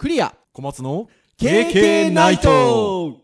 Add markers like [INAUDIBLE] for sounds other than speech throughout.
クリア。小松の KK ナイト。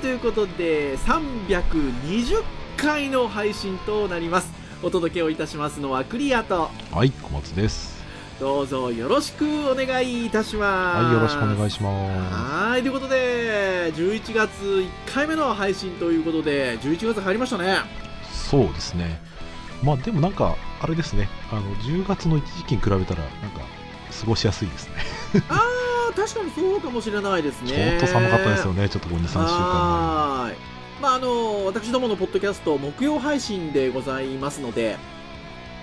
ということで320回の配信となりますお届けをいたしますのはクリアとはい、小松です。どうぞよろしくお願いいたしますはい、よろしくお願いしまはいということで11月1回目の配信ということで11月入りましたねす。そうですね。まあでもなんか、あれですね、あの、10月の一時期に比べたら、なんか、過ごしやすいですね。ああ確かにそうかもしれないですちょねっと寒かったですよね、ちょっとこう2、3週間はーい。まああの私どものポッドキャスト木曜配信でございますので、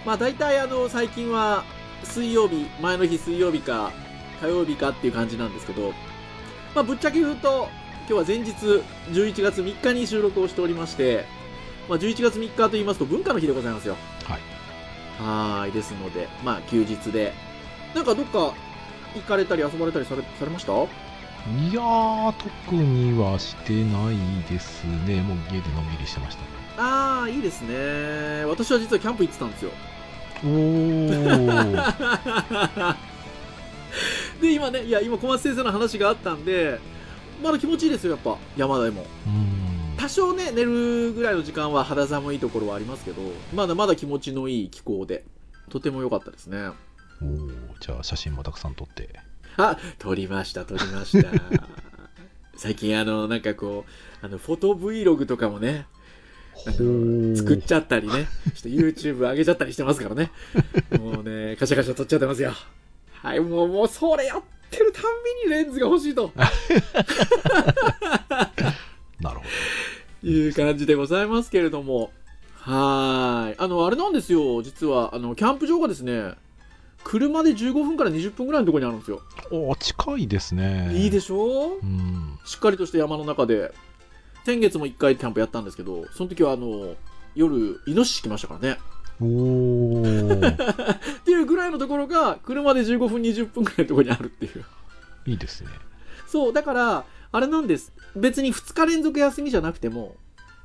まあ大体あの最近は水曜日前の日水曜日か火曜日かっていう感じなんですけど、まあぶっちゃけ言うと今日は前日11月3日に収録をしておりまして、まあ11月3日と言いますと文化の日でございますよ。はい。はーいですのでまあ休日でなんかどっか行かれたり遊ばれたりされされました？前。いやー、特にはしてないですね。もう家でのんびりしてました。ああいいですね私は実はキャンプ行ってたんですよおー。[LAUGHS] で今ねいや今小松先生の話があったんでまだ気持ちいいですよやっぱ山でも。多少ね寝るぐらいの時間は肌寒いところはありますけどまだまだ気持ちのいい気候でとても良かったですねおー、じゃあ写真もたくさん撮って。あ撮りました撮りました最近あのなんかこうあのフォト Vlog とかもねあの作っちゃったりね、ちょっと YouTube 上げちゃったりしてますからね。もうね、カシャカシャ撮っちゃってますよ。はい、もう、もうそれやってるたんびにレンズが欲しいとなるほいう感じでございますけれども。はーい。あの、あれなんですよ。実は、あの、キャンプ場がですね、車で15分から20分ぐらいのところにあるんですよ。ど。おー、近いですね。いいでししょ？うん。しっかりとした山の中で。先月も1回キャンプやったんですけど、その時はあの、夜、イノシシ来ましたからね。おー。[LAUGHS] っていうぐらいのところが、車で15分、20分ぐらいのところにあるっていう。いいですね。そう、だから、あれなんです。別に2日連続休みじゃなくても、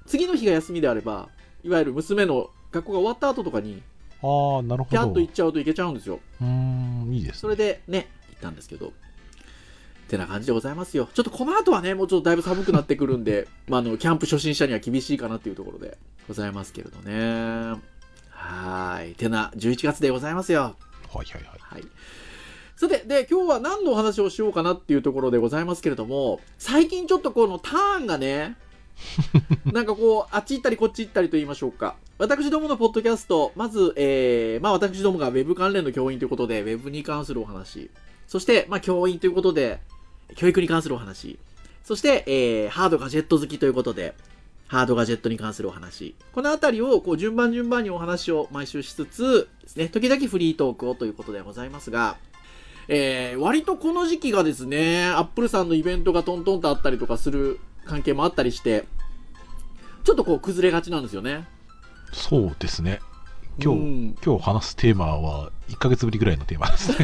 次の日が休みであれば、いわゆる娘の学校が終わった後とかに、あー、なるほど。ピャッと行っちゃうといけちゃうんですよ。うーん、いいですね。それでね、行ったんですけど。ってな感じでございますよ。ちょっとこの後はね、もうちょっとだいぶ寒くなってくるんで、[LAUGHS] まあ、あの、キャンプ初心者には厳しいかなっていうところでございますけれどね。はーい。てな、11月でございますよ。はいはいはい。はい。さて、で、今日は何のお話をしようかなっていうところでございますけれども、最近ちょっとこのターンがね、[LAUGHS] なんかこう、あっち行ったりこっち行ったりと言いましょうか。私どものポッドキャスト、まず、えー、まあ私どもが Web 関連の教員ということで、Web に関するお話。そして、まあ教員ということで、教育に関するお話。そして、えー、ハードガジェット好きということで、ハードガジェットに関するお話。このあたりを、こう、順番順番にお話を毎週しつつですね、時々フリートークをということでございますが、えー、割とこの時期がですね、アップルさんのイベントがトントンとあったりとかする関係もあったりして、ちょっとこう崩れがちなんですよね。そうですね。今日、うん今日話すテーマは1ヶ月ぶりぐらいのテーマですね。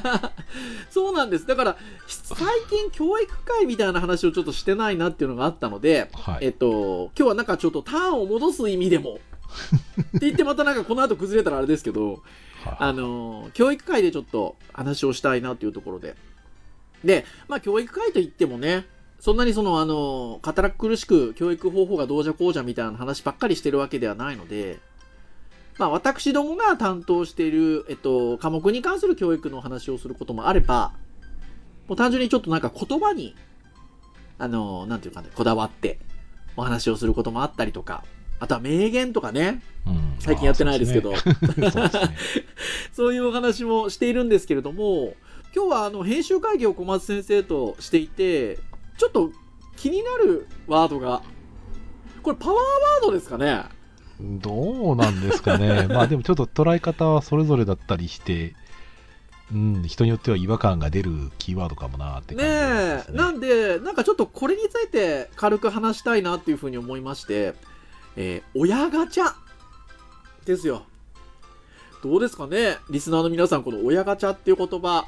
[LAUGHS] そうなんです。だから、最近教育会みたいな話をちょっとしてないなっていうのがあったので、はい。えっと、今日はなんかちょっとターンを戻す意味でも、って言ってまたなんかこの後崩れたらあれですけど、はあの、教育会でちょっと話をしたいなっていうところで。で、まあ教育会といってもね、そんなにそのあの、堅苦しく教育方法がどうじゃこうじゃみたいな話ばっかりしてるわけではないので、まあ私どもが担当している、えっと、科目に関する教育の話をすることもあれば、もう単純にちょっとなんか言葉に、あの、なんていうかね、こだわってお話をすることもあったりとか、あとは名言とかね、うん最近やってないですけど。[LAUGHS] そういうお話もしているんですけれども、今日はあの編集会議を小松先生としていて、ちょっと気になるワードが、これパワーワードですかね？どうなんですかね。[LAUGHS] まあでもちょっと捉え方はそれぞれだったりして、うん、人によっては違和感が出るキーワードかもなってね感じえです、ね。なんで、なんかちょっとこれについて軽く話したいなっていうふうに思いまして、えー親ガチャっですよ。どうですかね？リスナーの皆さん、この親ガチャっていう言葉、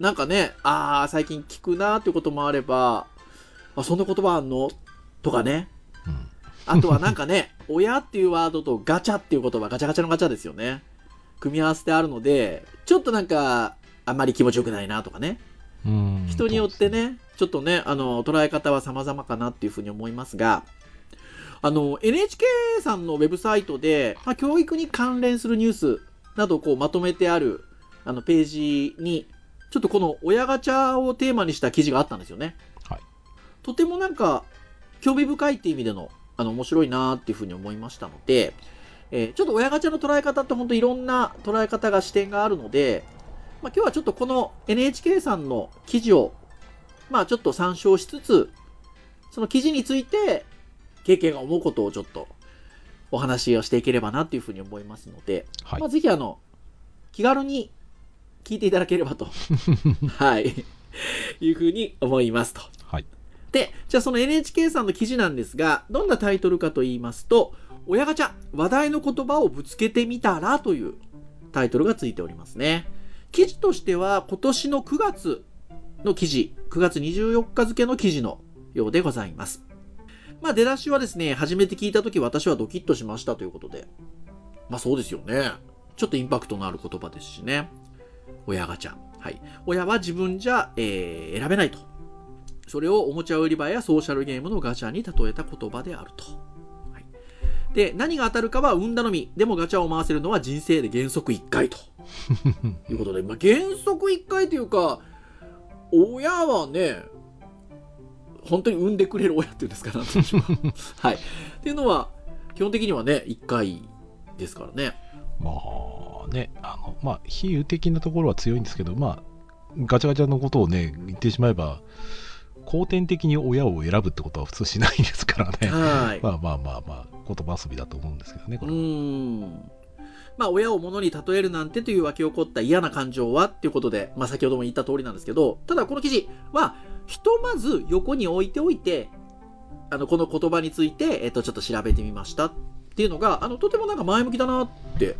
なんかね、ああ、最近聞くなーっていうこともあれば、あ、そんな言葉あんの？とかね。うんあとはなんかね、[LAUGHS] 親っていうワードとガチャっていう言葉、ガチャガチャのガチャですよね。組み合わせてあるので、ちょっとなんか、あんまり気持ちよくないなとかね。うん人によってね、ちょっとね、あの、捉え方は様々かなっていうふうに思いますが、あの、NHK さんのウェブサイトで、まあ、教育に関連するニュースなどをこうまとめてある、あの、ページに、ちょっとこの親ガチャをテーマにした記事があったんですよね。はいとてもなんか、興味深いっていう意味での、あの、面白いなーっていうふうに思いましたので、えーちょっと親ガチャの捉え方って本当いろんな捉え方が視点があるので、まあ、今日はちょっとこの NHK さんの記事を、まあちょっと参照しつつ、その記事について、経験が思うことをちょっとお話をしていければなっていうふうに思いますので、はいまあぜひあの、気軽に聞いていただければと、はい、いうふうに思いますと。はい。で、じゃあその NHK さんの記事なんですが、どんなタイトルかと言いますと、親ガチャ、話題の言葉をぶつけてみたらというタイトルがついておりますね。記事としては今年の9月の記事、9月24日付の記事のようでございます。まあ出だしはですね、初めて聞いた時私はドキッとしましたということで。まあそうですよね。ちょっとインパクトのある言葉ですしね。親ガチャ。はい。親は自分じゃ、えー選べないと。それをおもちゃ売り場やソーシャルゲームのガチャに例えた言葉であると。はい、で、何が当たるかは運頼み。でもガチャを回せるのは人生で原則1回と。[LAUGHS] いうことで、まあ、原則1回というか、親はね、本当に産んでくれる親っていうんですか、なんていうんでしょうか。[LAUGHS] はい。っていうのは、基本的にはね、1回ですからね。まあね、あの、まあ、比喩的なところは強いんですけど、まあ、ガチャガチャのことをね、言ってしまえば、後天的に親を選ぶってことは普通しないですからね。はい。まあまあまあまあ、言葉遊びだと思うんですけどね、こうれは。ーん。まあ、親を物に例えるなんてという湧き起こった嫌な感情はっていうことで、まあ、先ほども言った通りなんですけど、ただこの記事は、ひとまず横に置いておいて、あの、この言葉について、えっと、ちょっと調べてみましたっていうのが、あの、とてもなんか前向きだなって、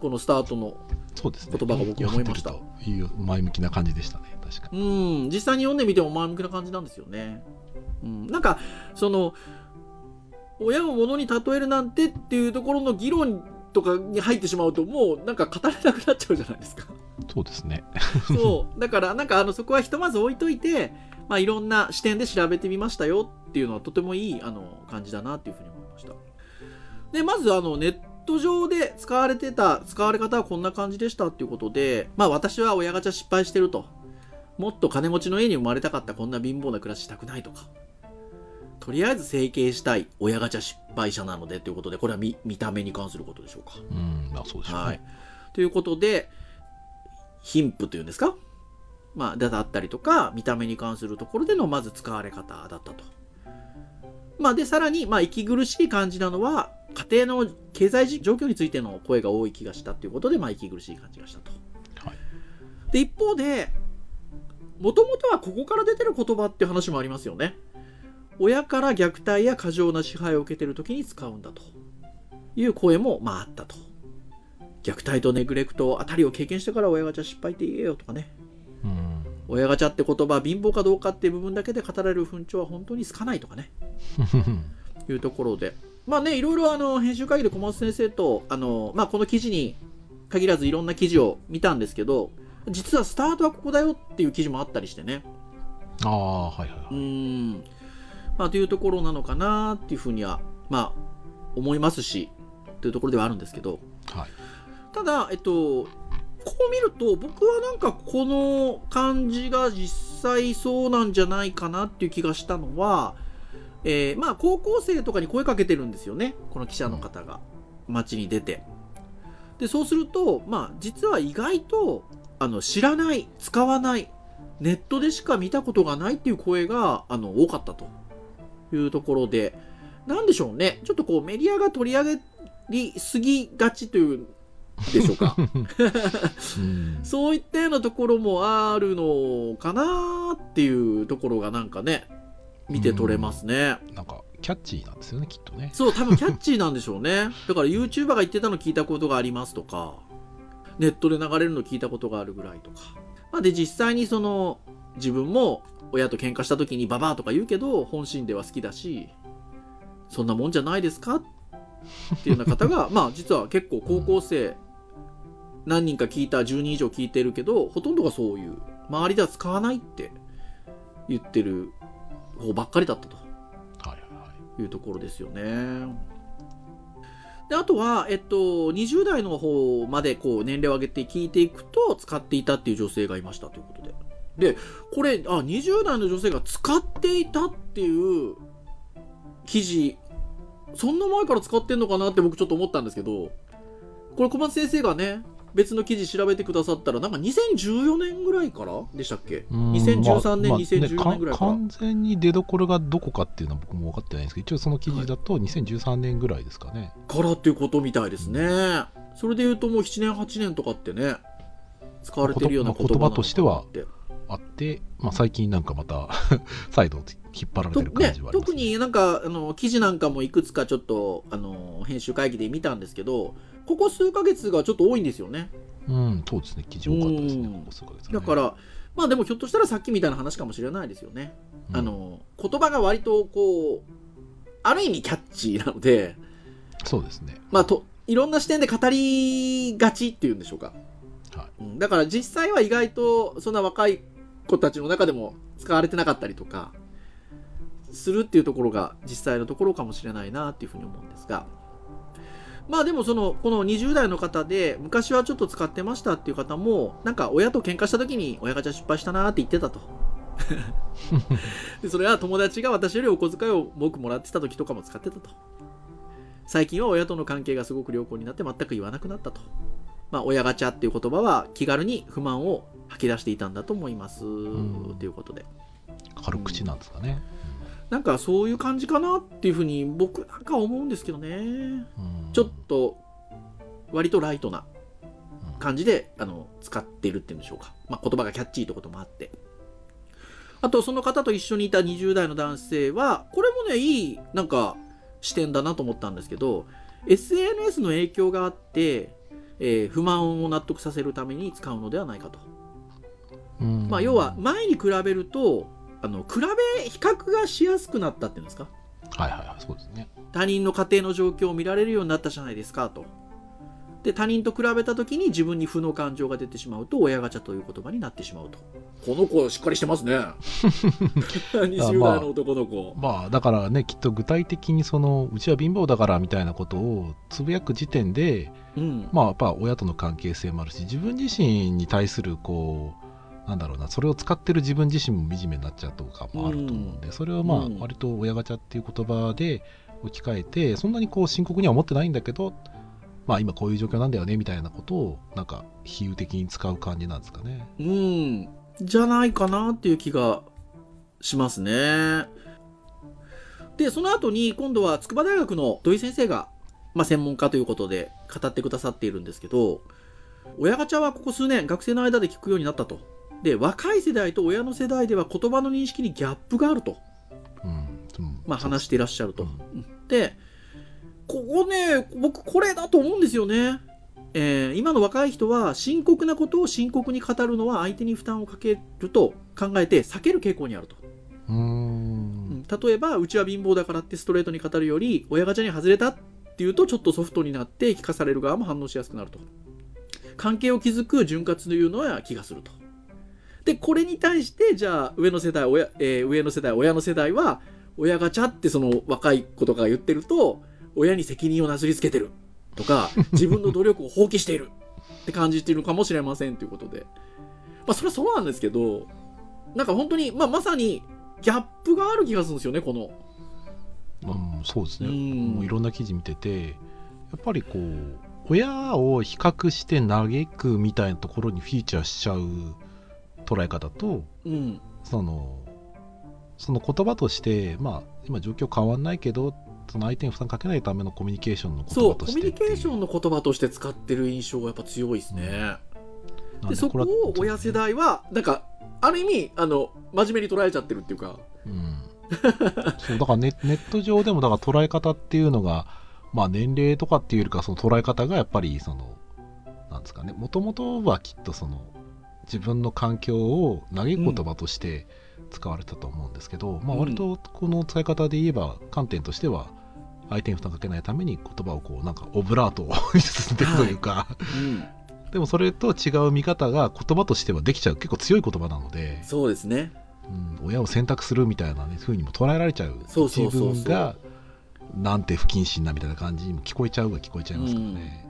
このスタートの、そうですね。言葉が僕思いました前向きな感じでしたね、確かに。うん、実際に読んでみても前向きな感じなんですよね。うん、なんか、その、親を物に例えるなんてっていうところの議論とかに入ってしまうと、もうなんか語れなくなっちゃうじゃないですか。そうですね。[LAUGHS] そう。だから、なんかあの、そこはひとまず置いといて、まあ、いろんな視点で調べてみましたよっていうのはとてもいい、あの、感じだなっていうふうに思いました。で、まずあの、ネット上で使われてた、使われ方はこんな感じでしたっていうことで、まあ、私は親ガチャ失敗してると。もっと金持ちの家に生まれたかったこんな貧乏な暮らししたくないとか。とりあえず整形したい親ガチャ失敗者なのでということで、これは見見た目に関することでしょうか。うん、まあそうでしょうね。はい。ということで、貧富というんですか？まあ、だったりとか、見た目に関するところでのまず使われ方だったと。まあ、で、さらに、まあ、息苦しい感じなのは、家庭の経済状況についての声が多い気がしたということで、まあ、息苦しい感じがしたと。はい。で、一方で、もともとはここから出てる言葉っていう話もありますよね。親から虐待や過剰な支配を受けてる時に使うんだという声も、まああったと。虐待とネグレクトあたりを経験してから親ガチャ失敗って言えよとかね。うん。親ガチャって言葉、貧乏かどうかっていう部分だけで語られる風潮は本当に少ないとかね。[LAUGHS] いうところで。まあね、いろいろあの、編集会議で小松先生と、あの、まあこの記事に限らずいろんな記事を見たんですけど、実はスタートはここだよっていう記事もあったりしてね。ああ、はいはいうはい。ーん。まあというところなのかなっていうふうには、まあ思いますし、というところではあるんですけど、はい。ただ、えっと、こう見ると、僕はなんかこの感じが実際そうなんじゃないかなっていう気がしたのは、えーまあ高校生とかに声かけてるんですよね。この記者の方が。街に出て。で、そうすると、まあ実は意外と、あの、知らない、使わない、ネットでしか見たことがないっていう声が、あの、多かったというところで、なんでしょうね。ちょっとこうメディアが取り上げりすぎがちというでしょうか。うん。そういったようなところもあるのかなっていうところがなんかね、見て取れますね。なんか、キャッチーなんですよねきっとねそう、多分キャッチーなんでしょうね。だから YouTuber が言ってたの聞いたことがありますとか、ネットで流れるの聞いたことがあるぐらいとか。まあ、で、実際にその、自分も親と喧嘩した時にババアとか言うけど、本心では好きだし、そんなもんじゃないですか？っていうような方が、[LAUGHS] まあ実は結構高校生、何人か聞いた、10人以上聞いてるけど、ほとんどがそういう、周りでは使わないって言ってる方ばっかりだったと。はいはいはいいうところですよね。であとは、えっと、20代の方までこう年齢を上げて聞いていくと使っていたっていう女性がいましたということで。で、これ、あ、20代の女性が使っていたっていう記事、そんな前から使ってんのかなって僕ちょっと思ったんですけど、これ小松先生がね、別の記事調べてくださったら、なんか2014年ぐらいからでしたっけ？うん。2013年まあ2014まあ年ぐらいから。か完全に出どころがどこかっていうのは僕も分かってないんですけど一応その記事だと2013年ぐらいですかね、からっていうことみたいですね。それで言うともう7年8年とかってね、使われてるような言葉としてはあって、まあ、最近なんかまた [LAUGHS] 再度引っ張られとてる感ねじはあります、特になんかあの記事なんかもいくつかちょっとあの編集会議で見たんですけど、ここ数ヶ月がちょっと多いんですよね。うんそうですね。記事多かったですね。うん。ここ数ヶ月ね。だから、まあでもひょっとしたらさっきみたいな話かもしれないですよね。うん。あの言葉が割とこう、ある意味キャッチーなので、そうですね。まあと、いろんな視点で語りがちっていうんでしょうか。はうん。だから実際は意外とそんな若い子たちの中でも使われてなかったりとかするっていうところが実際のところかもしれないなっていうふうに思うんですがまあでもそのこの20代の方で昔はちょっと使ってましたっていう方もなんか親と喧嘩した時に親ガチャ失敗したなって言ってたと。[LAUGHS] でそれは友達が私よりお小遣いを多くもらってた時とかも使ってたと。最近は親との関係がすごく良好になって全く言わなくなったと。まあ、親ガチャっていう言葉は気軽に不満を吐き出していたんだと思います、ん。ということで。軽口なんですかね、なんかそういう感じかなっていうふうに僕なんか思うんですけどね。うん。ちょっと割とライトな感じであの使ってるっていうんでしょうか、まあ、言葉がキャッチーということもあって。あとその方と一緒にいた20代の男性はこれもねいいなんか視点だなと思ったんですけど SNS の影響があって、えー不満を納得させるために使うのではないかと。うん。まあ、要は前に比べるとあの比べ比較がしやすくなったっていうんですか？はいはいはいそうですね。他人の家庭の状況を見られるようになったじゃないですかと。で他人と比べた時に自分に負の感情が出てしまうと親ガチャという言葉になってしまうと。この子しっかりしてますね。[LAUGHS] 20代の男の子。まあだからねきっと具体的にそのうちは貧乏だからみたいなことをつぶやく時点でうん。まあやっぱ親との関係性もあるし自分自身に対するこうなんだろうなそれを使ってる自分自身も惨めになっちゃうとかもあると思うんで、それをまあうん割と親ガチャっていう言葉で置き換えてそんなにこう深刻には思ってないんだけどまあ今こういう状況なんだよねみたいなことをなんか比喩的に使う感じなんですかね。うんじゃないかなっていう気がしますね。で、その後に今度は筑波大学の土井先生が、まあ、専門家ということで語ってくださっているんですけど、親ガチャはここ数年学生の間で聞くようになったと。で、若い世代と親の世代では言葉の認識にギャップがあると、うんうんまあ、話していらっしゃると。うんで、ここね、僕これだと思うんですよね。えー今の若い人は深刻なことを深刻に語るのは相手に負担をかけると考えて避ける傾向にあると。うーん例えば、うちは貧乏だからってストレートに語るより、親ガチャに外れたっていうとちょっとソフトになって聞かされる側も反応しやすくなると。関係を築く潤滑というのは気がすると。で、これに対して、じゃあ、上の世代、親、えー上の世代、親の世代は、親ガチャってその若い子とかが言ってると、親に責任をなすりつけてるとか、[LAUGHS] 自分の努力を放棄しているって感じているのかもしれませんということで。まあ、それはそうなんですけど、なんか本当に、まあ、まさに、ギャップがある気がするんですよね、この。うん、そうですね、うんもういろんな記事見ててやっぱりこう親を比較して嘆くみたいなところにフィーチャーしちゃう捉え方とうん。そのその言葉としてまあ今状況変わんないけどその相手に負担かけないためのコミュニケーションの言そう、葉とコミュニしてっていう。ケーションの言葉として使ってる印象がやっぱ強いですね。なんで、そこを親世代は、なんか、ある意味、あの、真面目に捉えちゃってるっていうか、うん。そうだからネネット上でもだから捉え方っていうのが、まあ、年齢とかっていうよりかその捉え方がやっぱりそのなんですかね。もともとはきっとその自分の環境を嘆く言葉として使われたと思うんですけど、まあ、割とこの使い方で言えば観点としては相手に負担かけないために言葉をこうなんかオブラートを [LAUGHS] 進んでいくというか、うん。でもそれと違う見方が言葉としてはできちゃう結構強い言葉なので、そうですね。うん、親を選択するみたいな、ね、風にも捉えられちゃうそうそうそうそう。自分がなんて不謹慎なみたいな感じにも聞こえちゃうが聞こえちゃいますからね、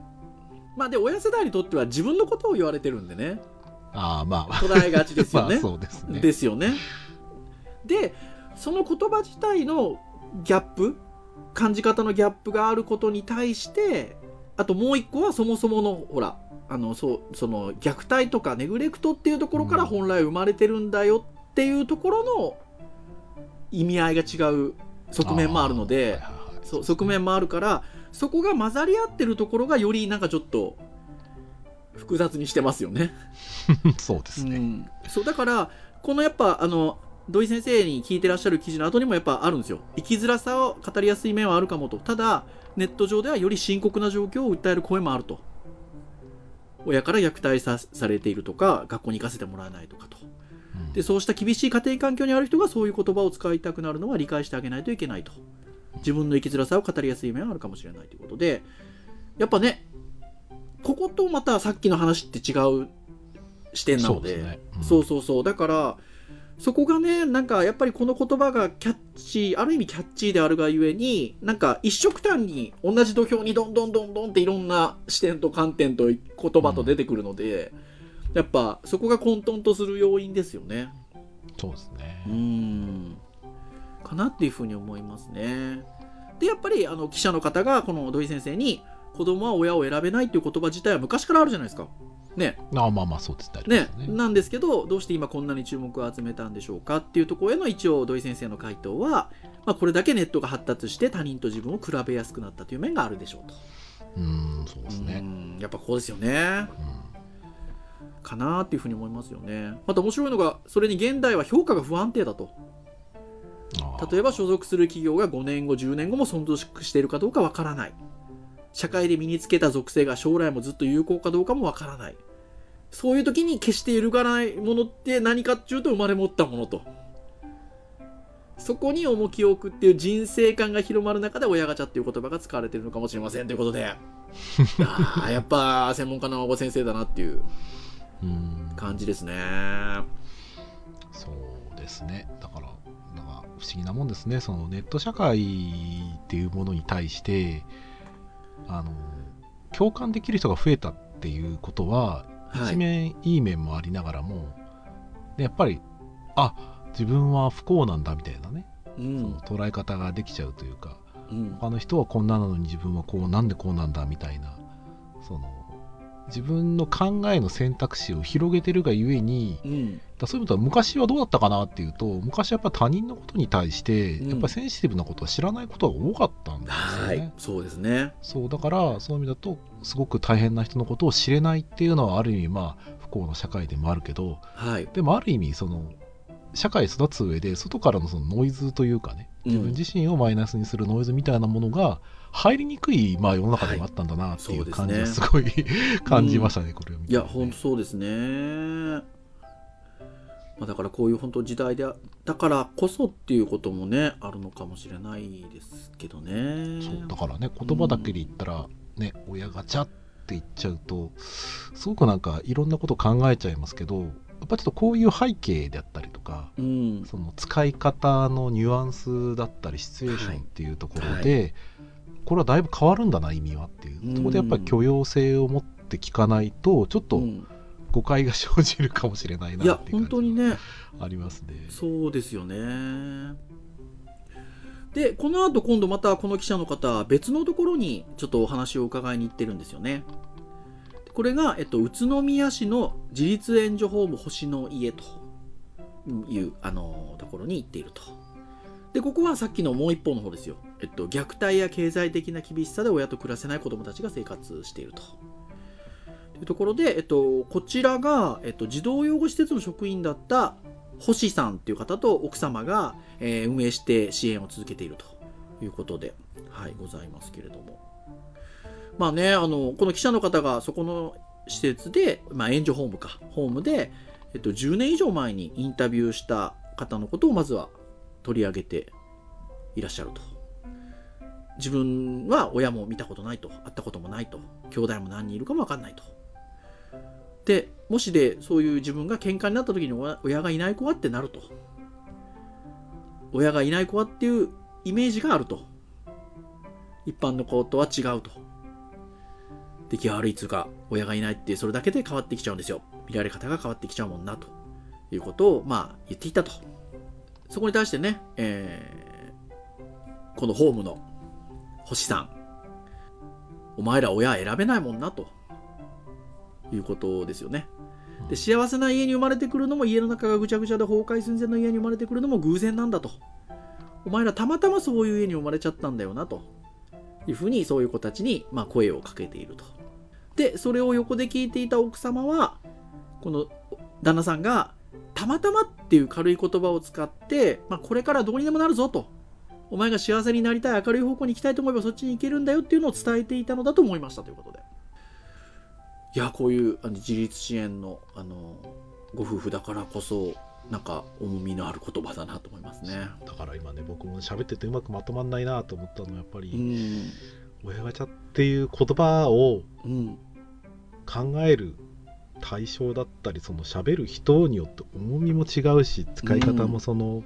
まあで親世代にとっては自分のことを言われてるんでねああまあ。捉えがちですよ [LAUGHS] まあねそうですね。ですよね。でその言葉自体のギャップ感じ方のギャップがあることに対してあともう一個はそもそものほらあのそうその虐待とかネグレクトっていうところからうん。本来生まれてるんだよっていうところの意味合いが違う側面もあるので、はいはいはい。そう側面もあるからそこが混ざり合ってるところがよりなんかちょっと複雑にしてますよね。[LAUGHS] そうですね、うん、そうだからこのやっぱあの土井先生に聞いてらっしゃる記事の後にもやっぱあるんですよ。生きづらさを語りやすい面はあるかもと。ただネット上ではより深刻な状況を訴える声もあると。親から虐待さされているとか学校に行かせてもらえないとかと。うん。でそうした厳しい家庭環境にある人がそういう言葉を使いたくなるのは理解してあげないといけないと。自分の生きづらさを語りやすい面はあるかもしれないということで。やっぱねこことまたさっきの話って違う視点なので。そうですね。うん。そうそうそう。だからそこがねなんかやっぱりこの言葉がキャッチーある意味キャッチーであるがゆえになんか一色単に同じ土俵にどんどんどんどんっていろんな視点と観点と言葉と出てくるので、やっぱそこが混沌とする要因ですよね。そうですね。うーん。かなっていうふうに思いますね。でやっぱりあの記者の方がこの土井先生に子供は親を選べないっていう言葉自体は昔からあるじゃないですか。ねああまあまあそうですねねなんですけどどうして今こんなに注目を集めたんでしょうかっていうところへの一応土井先生の回答は、まあ、これだけネットが発達して他人と自分を比べやすくなったという面があるでしょうと。うんそうですうねんやっぱこうですよね。うんかなっていうふうに思いますよね。また面白いのがそれに現代は評価が不安定だと。例えば所属する企業が5年後10年後も存続しているかどうかわからない社会で身につけた属性が将来もずっと有効かどうかもわからない。そういう時に決して揺るがないものって何かっていうと生まれ持ったものと。そこに重きを置くっていう人生観が広まる中で親ガチャっていう言葉が使われてるのかもしれませんということで。あーやっぱ専門家の先生だなっていう感じですね。そうですね。だからなんか不思議なもんですね。そのネット社会っていうものに対してあの共感できる人が増えたっていうことは、はい。一面いい面もありながらもでやっぱりあ自分は不幸なんだみたいなね、そうん。の捉え方ができちゃうというかうん。他の人はこんななのに自分はこうなんでこうなんだみたいなその自分の考えの選択肢を広げてるがゆえにうんだそういうことは昔はどうだったかなっていうと昔はやっぱ他人のことに対してうん。やっぱりセンシティブなことは知らないことが多かったんですよね、はい。そうですね。そうだからそういう意味だとすごく大変な人のことを知れないっていうのはある意味まあ不幸な社会でもあるけどはい。でもある意味その社会育つ上で外からのそのノイズというかねうん。自分自身をマイナスにするノイズみたいなものが入りにくい、まあ、世の中でもあったんだなっていうはい。感じがすすごい [LAUGHS] 感じましたね、これを見て、いや、本当そうですね。まあ、だからこういう本当時代であだからこそっていうこともねあるのかもしれないですけどね。そうだからね言葉だけで言ったら、ね親ガチャって言っちゃうとすごくなんかいろんなこと考えちゃいますけどやっぱちょっとこういう背景であったりとかうん、その使い方のニュアンスだったりシチュエーションっていうところで、これはだいぶ変わるんだな意味はっていう、うんそこでやっぱり許容性を持って聞かないとちょっとうん誤解が生じるかもしれないなっていう本当に感じねがありますね。そうですよね。でこの後今度またこの記者の方別のところにちょっとお話を伺いに行ってるんですよね。これが、えっと、宇都宮市の自立援助ホーム星の家というあのところに行っていると。でここはさっきのもう一方の方ですよ、えっと、虐待や経済的な厳しさで親と暮らせない子どもたちが生活していると。というところで、えっと、こちらが、えっと、児童養護施設の職員だった星さんっていう方と奥様が、えー運営して支援を続けているということで、はい、ございますけれども。まあね、あの、この記者の方がそこの施設で、まあ援助ホームか、ホームで、えっと、10年以上前にインタビューした方のことをまずは取り上げていらっしゃると。自分は親も見たことないと、会ったこともないと、兄弟も何人いるかもわかんないと。で、もしで、そういう自分が喧嘩になった時に親がいない子はってなると。親がいない子はっていうイメージがあると。一般の子とは違うと。出来が悪いつうか、親がいないってそれだけで変わってきちゃうんですよ。見られ方が変わってきちゃうもんな、ということを、まあ、言っていたと。そこに対してね、えーこのホームの星さん。お前ら親選べないもんな、ということですよね。で、幸せな家に生まれてくるのも家の中がぐちゃぐちゃで崩壊寸前の家に生まれてくるのも偶然なんだと。お前らたまたまそういう家に生まれちゃったんだよな、というふうにそういう子たちに、まあ、声をかけていると。で、それを横で聞いていた奥様は、この旦那さんが、たまたまっていう軽い言葉を使って、まあ、これからどうにでもなるぞと。お前が幸せになりたい、明るい方向に行きたいと思えばそっちに行けるんだよっていうのを伝えていたのだと思いましたということで。いや、こういうあの自立支援の、あの、ご夫婦だからこそ、なんか重みのある言葉だなと思いますね。だから今ね僕も喋っててうまくまとまんないなと思ったのはやっぱうり、ん。親ガチャっていう言葉をうん。考える対象だったりその喋る人によって重みも違うし使い方もその、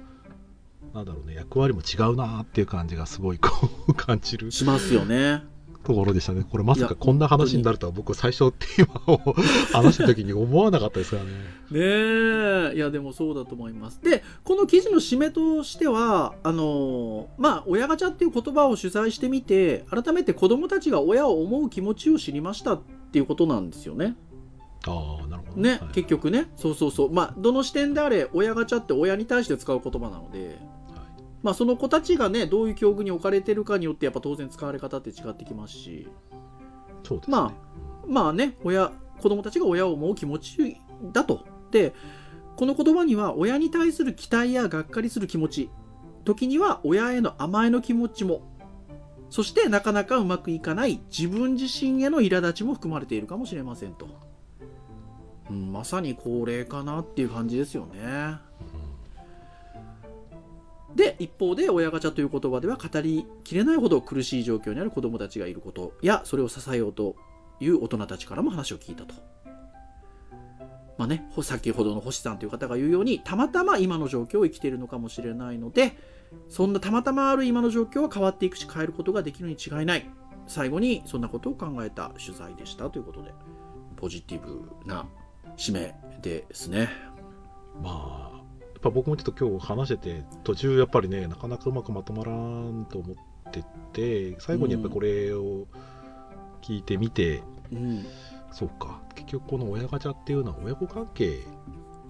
なんだろうね役割も違うなっていう感じがすごいこう感じるしますよね。ところでしたね。これまさかこんな話になるとは僕最初テーマを話した時に思わなかったですからね。ねえ。いやでもそうだと思います。でこの記事の締めとしてはあのまあ親ガチャっていう言葉を取材してみて改めて子供たちが親を思う気持ちを知りましたっていうことなんですよね。ああなるほど。ね、はい。結局ね。そうそうそう。まあどの視点であれ親ガチャって親に対して使う言葉なので。はいまあその子たちがねどういう境遇に置かれてるかによってやっぱ当然使われ方って違ってきますしそうですね、ままあね、親、子供たちが親を思う気持ちだと。で、この言葉には親に対する期待やがっかりする気持ち、時には親への甘えの気持ちも、そしてなかなかうまくいかない自分自身への苛立ちも含まれているかもしれませんと。うん、まさに高齢かなっていう感じですよね。で、一方で親ガチャという言葉では語りきれないほど苦しい状況にある子供たちがいることや、それを支えようという大人たちからも話を聞いたと。まあね、先ほどの星さんという方が言うように、たまたま今の状況を生きているのかもしれないので、そんなたまたまある今の状況は変わっていくし変えることができるに違いない。最後にそんなことを考えた取材でしたということで、ポジティブな締めですね。まあぱ僕もちょっと今日話してて途中やっぱりねなかなかうまくまとまらんと思ってて最後にやっぱりこれを聞いてみて、うん。そうか結局この親ガチャっていうのは親子関係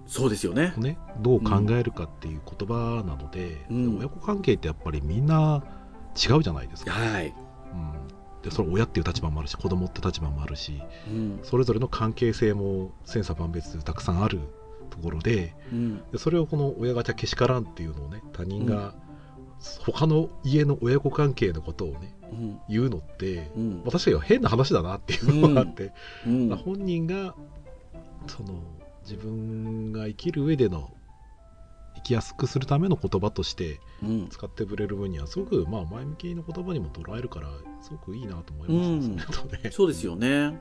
そうですよねを。ねどう考えるかっていう言葉なので、うん親子関係ってやっぱりみんな違うじゃないですか、はい。うん、でそれ親っていう立場もあるし子供って立場もあるしうん。それぞれの関係性も千差万別たくさんあるところでうん。でそれをこの親ガチャけしからんっていうのをね他人が他の家の親子関係のことをねうん。言うのってうん。私は変な話だなっていうのがあって、本人がその自分が生きる上での生きやすくするための言葉としてうん。使ってくれる分にはすごくまあ前向きの言葉にも捉えるからすごくいいなと思いますね、それとねそうですよね。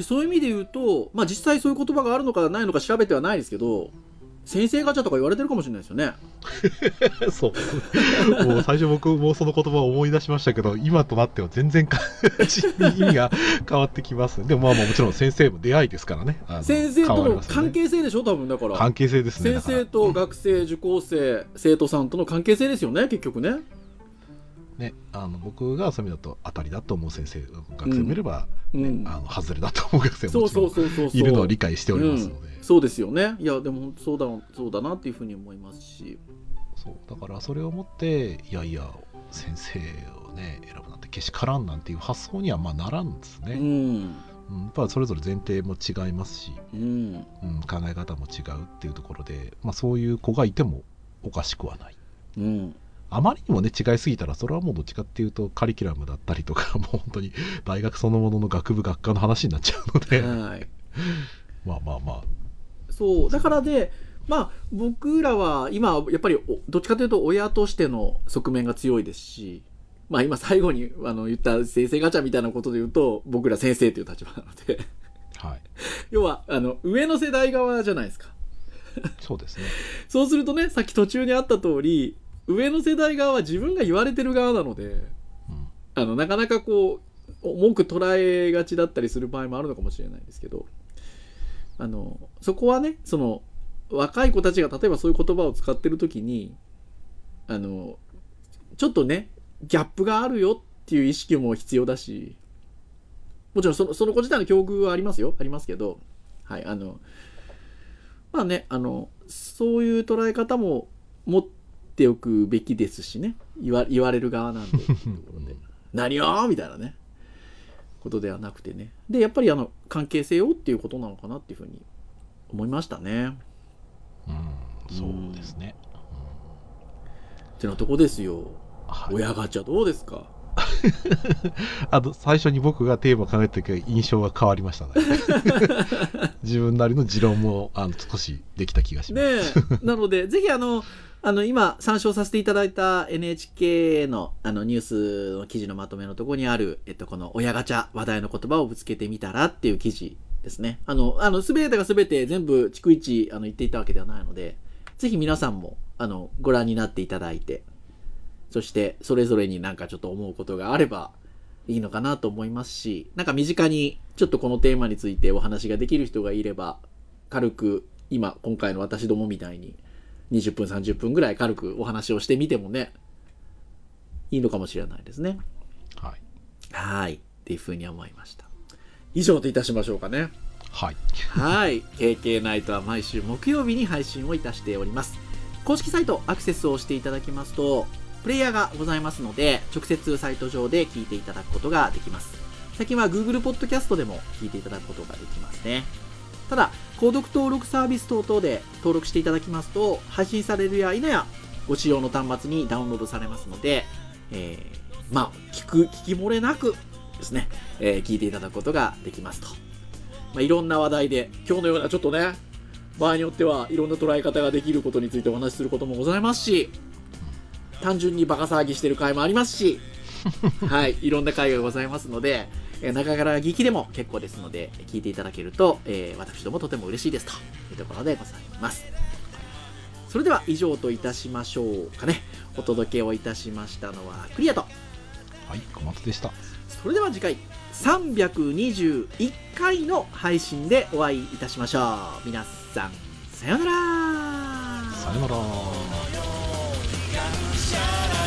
でそういう意味で言うと、まあ実際そういう言葉があるのかないのか調べてはないですけど、先生ガチャとか言われてるかもしれないですよね。[LAUGHS] そう。[LAUGHS] もう最初僕もその言葉を思い出しましたけど、今となっては全然か [LAUGHS] 意味が変わってきます。でもまあまあもちろん先生も出会いですからね。先生との関係性でしょ、多分だから。関係性ですね。先生と学生、受講生、生徒さんとの関係性ですよね、結局ね。ね、あの僕がそういう意味だと当たりだと思う先生、学生もいれば、ねうん。あの外れだと思う学生も。いるのを理解しておりますので、そうですよね。いや、でもそうだ、そうだなっていうふうに思いますし。そうだからそれをもって、いやいや、先生をね、選ぶなんてけしからんなんていう発想にはまあならんですうね。ん。うんうん、やっぱそれぞれ前提も違いますし、うんうん、考え方も違うっていうところで、まあ、そういう子がいてもおかしくはないうんあまりにもね違いすぎたらそれはもうどっちかっていうとカリキュラムだったりとか [LAUGHS] もう本当に大学そのものの学部学科の話になっちゃうので、はい。[LAUGHS] まあまあまあ。そうだからでまあ僕らは今やっぱりおどっちかというと親としての側面が強いですしまあ今最後にあの言った先生ガチャみたいなことで言うと僕ら先生という立場なので。はい。[LAUGHS] 要はあの上の世代側じゃないですか。そうですね。そうするとねさっき途中にあった通り上の世代側は自分が言われてる側なのでうん。あのなかなかこう重く捉えがちだったりする場合もあるのかもしれないですけどあのそこはねその若い子たちが例えばそういう言葉を使ってる時にあのちょっとねギャップがあるよっていう意識も必要だしもちろんそのその子自体の境遇はありますよ。ありますけどはいあのまあねあのそういう捉え方も持っておくべきですしね。言わ言われる側なんで。ところで何よみたいなね。ことではなくてね。でやっぱりあの関係性をっていうことなのかなっていうふうに思いましたね。うん、そうですね、ってなとこですよ。はい、親ガチャどうですか？[LAUGHS] あの最初に僕がテーマを考えた時は印象が変わりましたね。[LAUGHS] 自分なりの持論もあの少しできた気がしまねす、え。なのでぜひあのあの今参照させていただいた NHK のあのニュースの記事のまとめのところにある、えっと、この親ガチャ話題の言葉をぶつけてみたらっていう記事ですね。あのあの全てが全て全部逐一あの言っていたわけではないのでぜひ皆さんもあのご覧になっていただいてそしてそれぞれになんかちょっと思うことがあればいいのかなと思いますしなんか身近にちょっとこのテーマについてお話ができる人がいれば軽く今今回の私どもみたいに20分30分ぐらい軽くお話をしてみてもねいいのかもしれないですね。はい、はい。っていうふうに思いました。以上といたしましょうかね。はい、はい。KK ナイトは毎週木曜日に配信をいたしております。公式サイトアクセスをしていただきますと、プレイヤーがございますので、直接サイト上で聞いていただくことができます。最近は Google Podcast でも聞いていただくことができますね。ただ、購読登録サービス等々で登録していただきますと、配信されるや否や、ご使用の端末にダウンロードされますので、えー、まあ、聞く、聞き漏れなくですね、えー聞いていただくことができますと。まあ、いろんな話題で、今日のようなちょっとね、場合によってはいろんな捉え方ができることについてお話しすることもございますし、単純にバカ騒ぎしてる回もありますし、[LAUGHS] はい、いろんな回がございますので、えー中から聞きでも結構ですので、聞いていただけると、えー私どもとても嬉しいですというところでございます。それでは以上といたしましょうかね。お届けをいたしましたのはクリアと。はい、小松でしたそれでは次回321回の配信でお会いいたしましょう皆さんさようならさよならが